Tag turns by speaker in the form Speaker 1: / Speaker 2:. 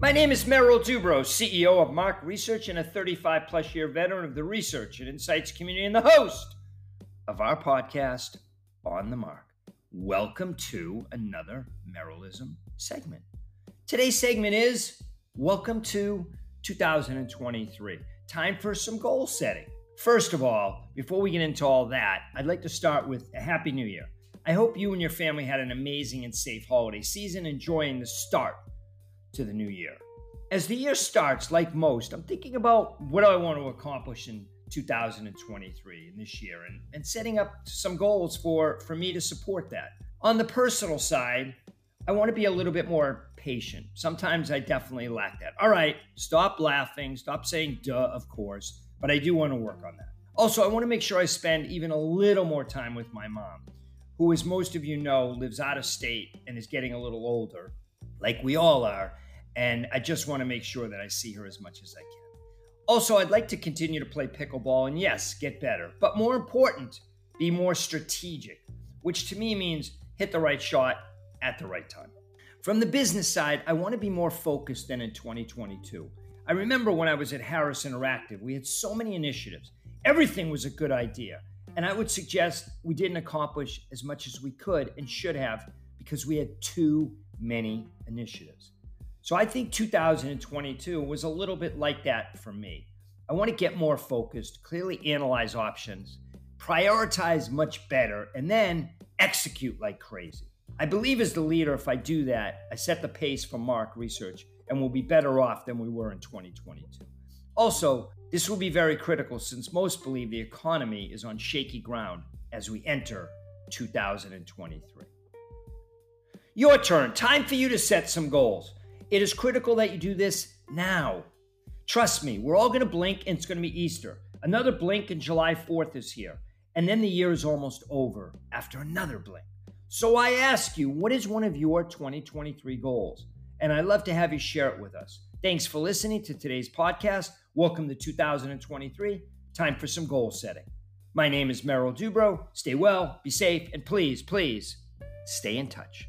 Speaker 1: My name is Merrill Dubrow, CEO of M/A/R/C Research and a 35 plus year veteran of the research and insights community and the host of our podcast, On the Mark. Welcome to another Merrillism segment. Today's segment is Welcome to 2023. Time for some goal setting. First of all, before we get into all that, I'd like to start with a Happy New Year. I hope you and your family had an amazing and safe holiday season, enjoying the start to the new year. As the year starts, like most, I'm thinking about what do I want to accomplish in 2023 in this year and, and setting up some goals for, for me to support that. On the personal side, I want to be a little bit more patient. Sometimes I definitely lack that. All right, stop laughing, stop saying duh, of course, but I do want to work on that. Also, I want to make sure I spend even a little more time with my mom, who, as most of you know, lives out of state and is getting a little older, like we all are. And I just want to make sure that I see her as much as I can. Also, I'd like to continue to play pickleball and yes, get better. But more important, be more strategic, which to me means hit the right shot at the right time. From the business side, I want to be more focused than in 2022. I remember when I was at Harris Interactive, we had so many initiatives. Everything was a good idea. And I would suggest we didn't accomplish as much as we could and should have because we had too many initiatives. So I think 2022 was a little bit like that for me. I want to get more focused, clearly analyze options, prioritize much better, and then execute like crazy. I believe as the leader, if I do that, I set the pace for M/A/R/C Research and we'll be better off than we were in 2022. Also, this will be very critical since most believe the economy is on shaky ground as we enter 2023. Your turn. Time for you to set some goals. It is critical that you do this now. Trust me, we're all going to blink and it's going to be Easter. Another blink and July 4th is here. And then the year is almost over after another blink. So I ask you, what is one of your 2023 goals? And I'd love to have you share it with us. Thanks for listening to today's podcast. Welcome to 2023. Time for some goal setting. My name is Merrill Dubrow. Stay well, be safe, and please, please stay in touch.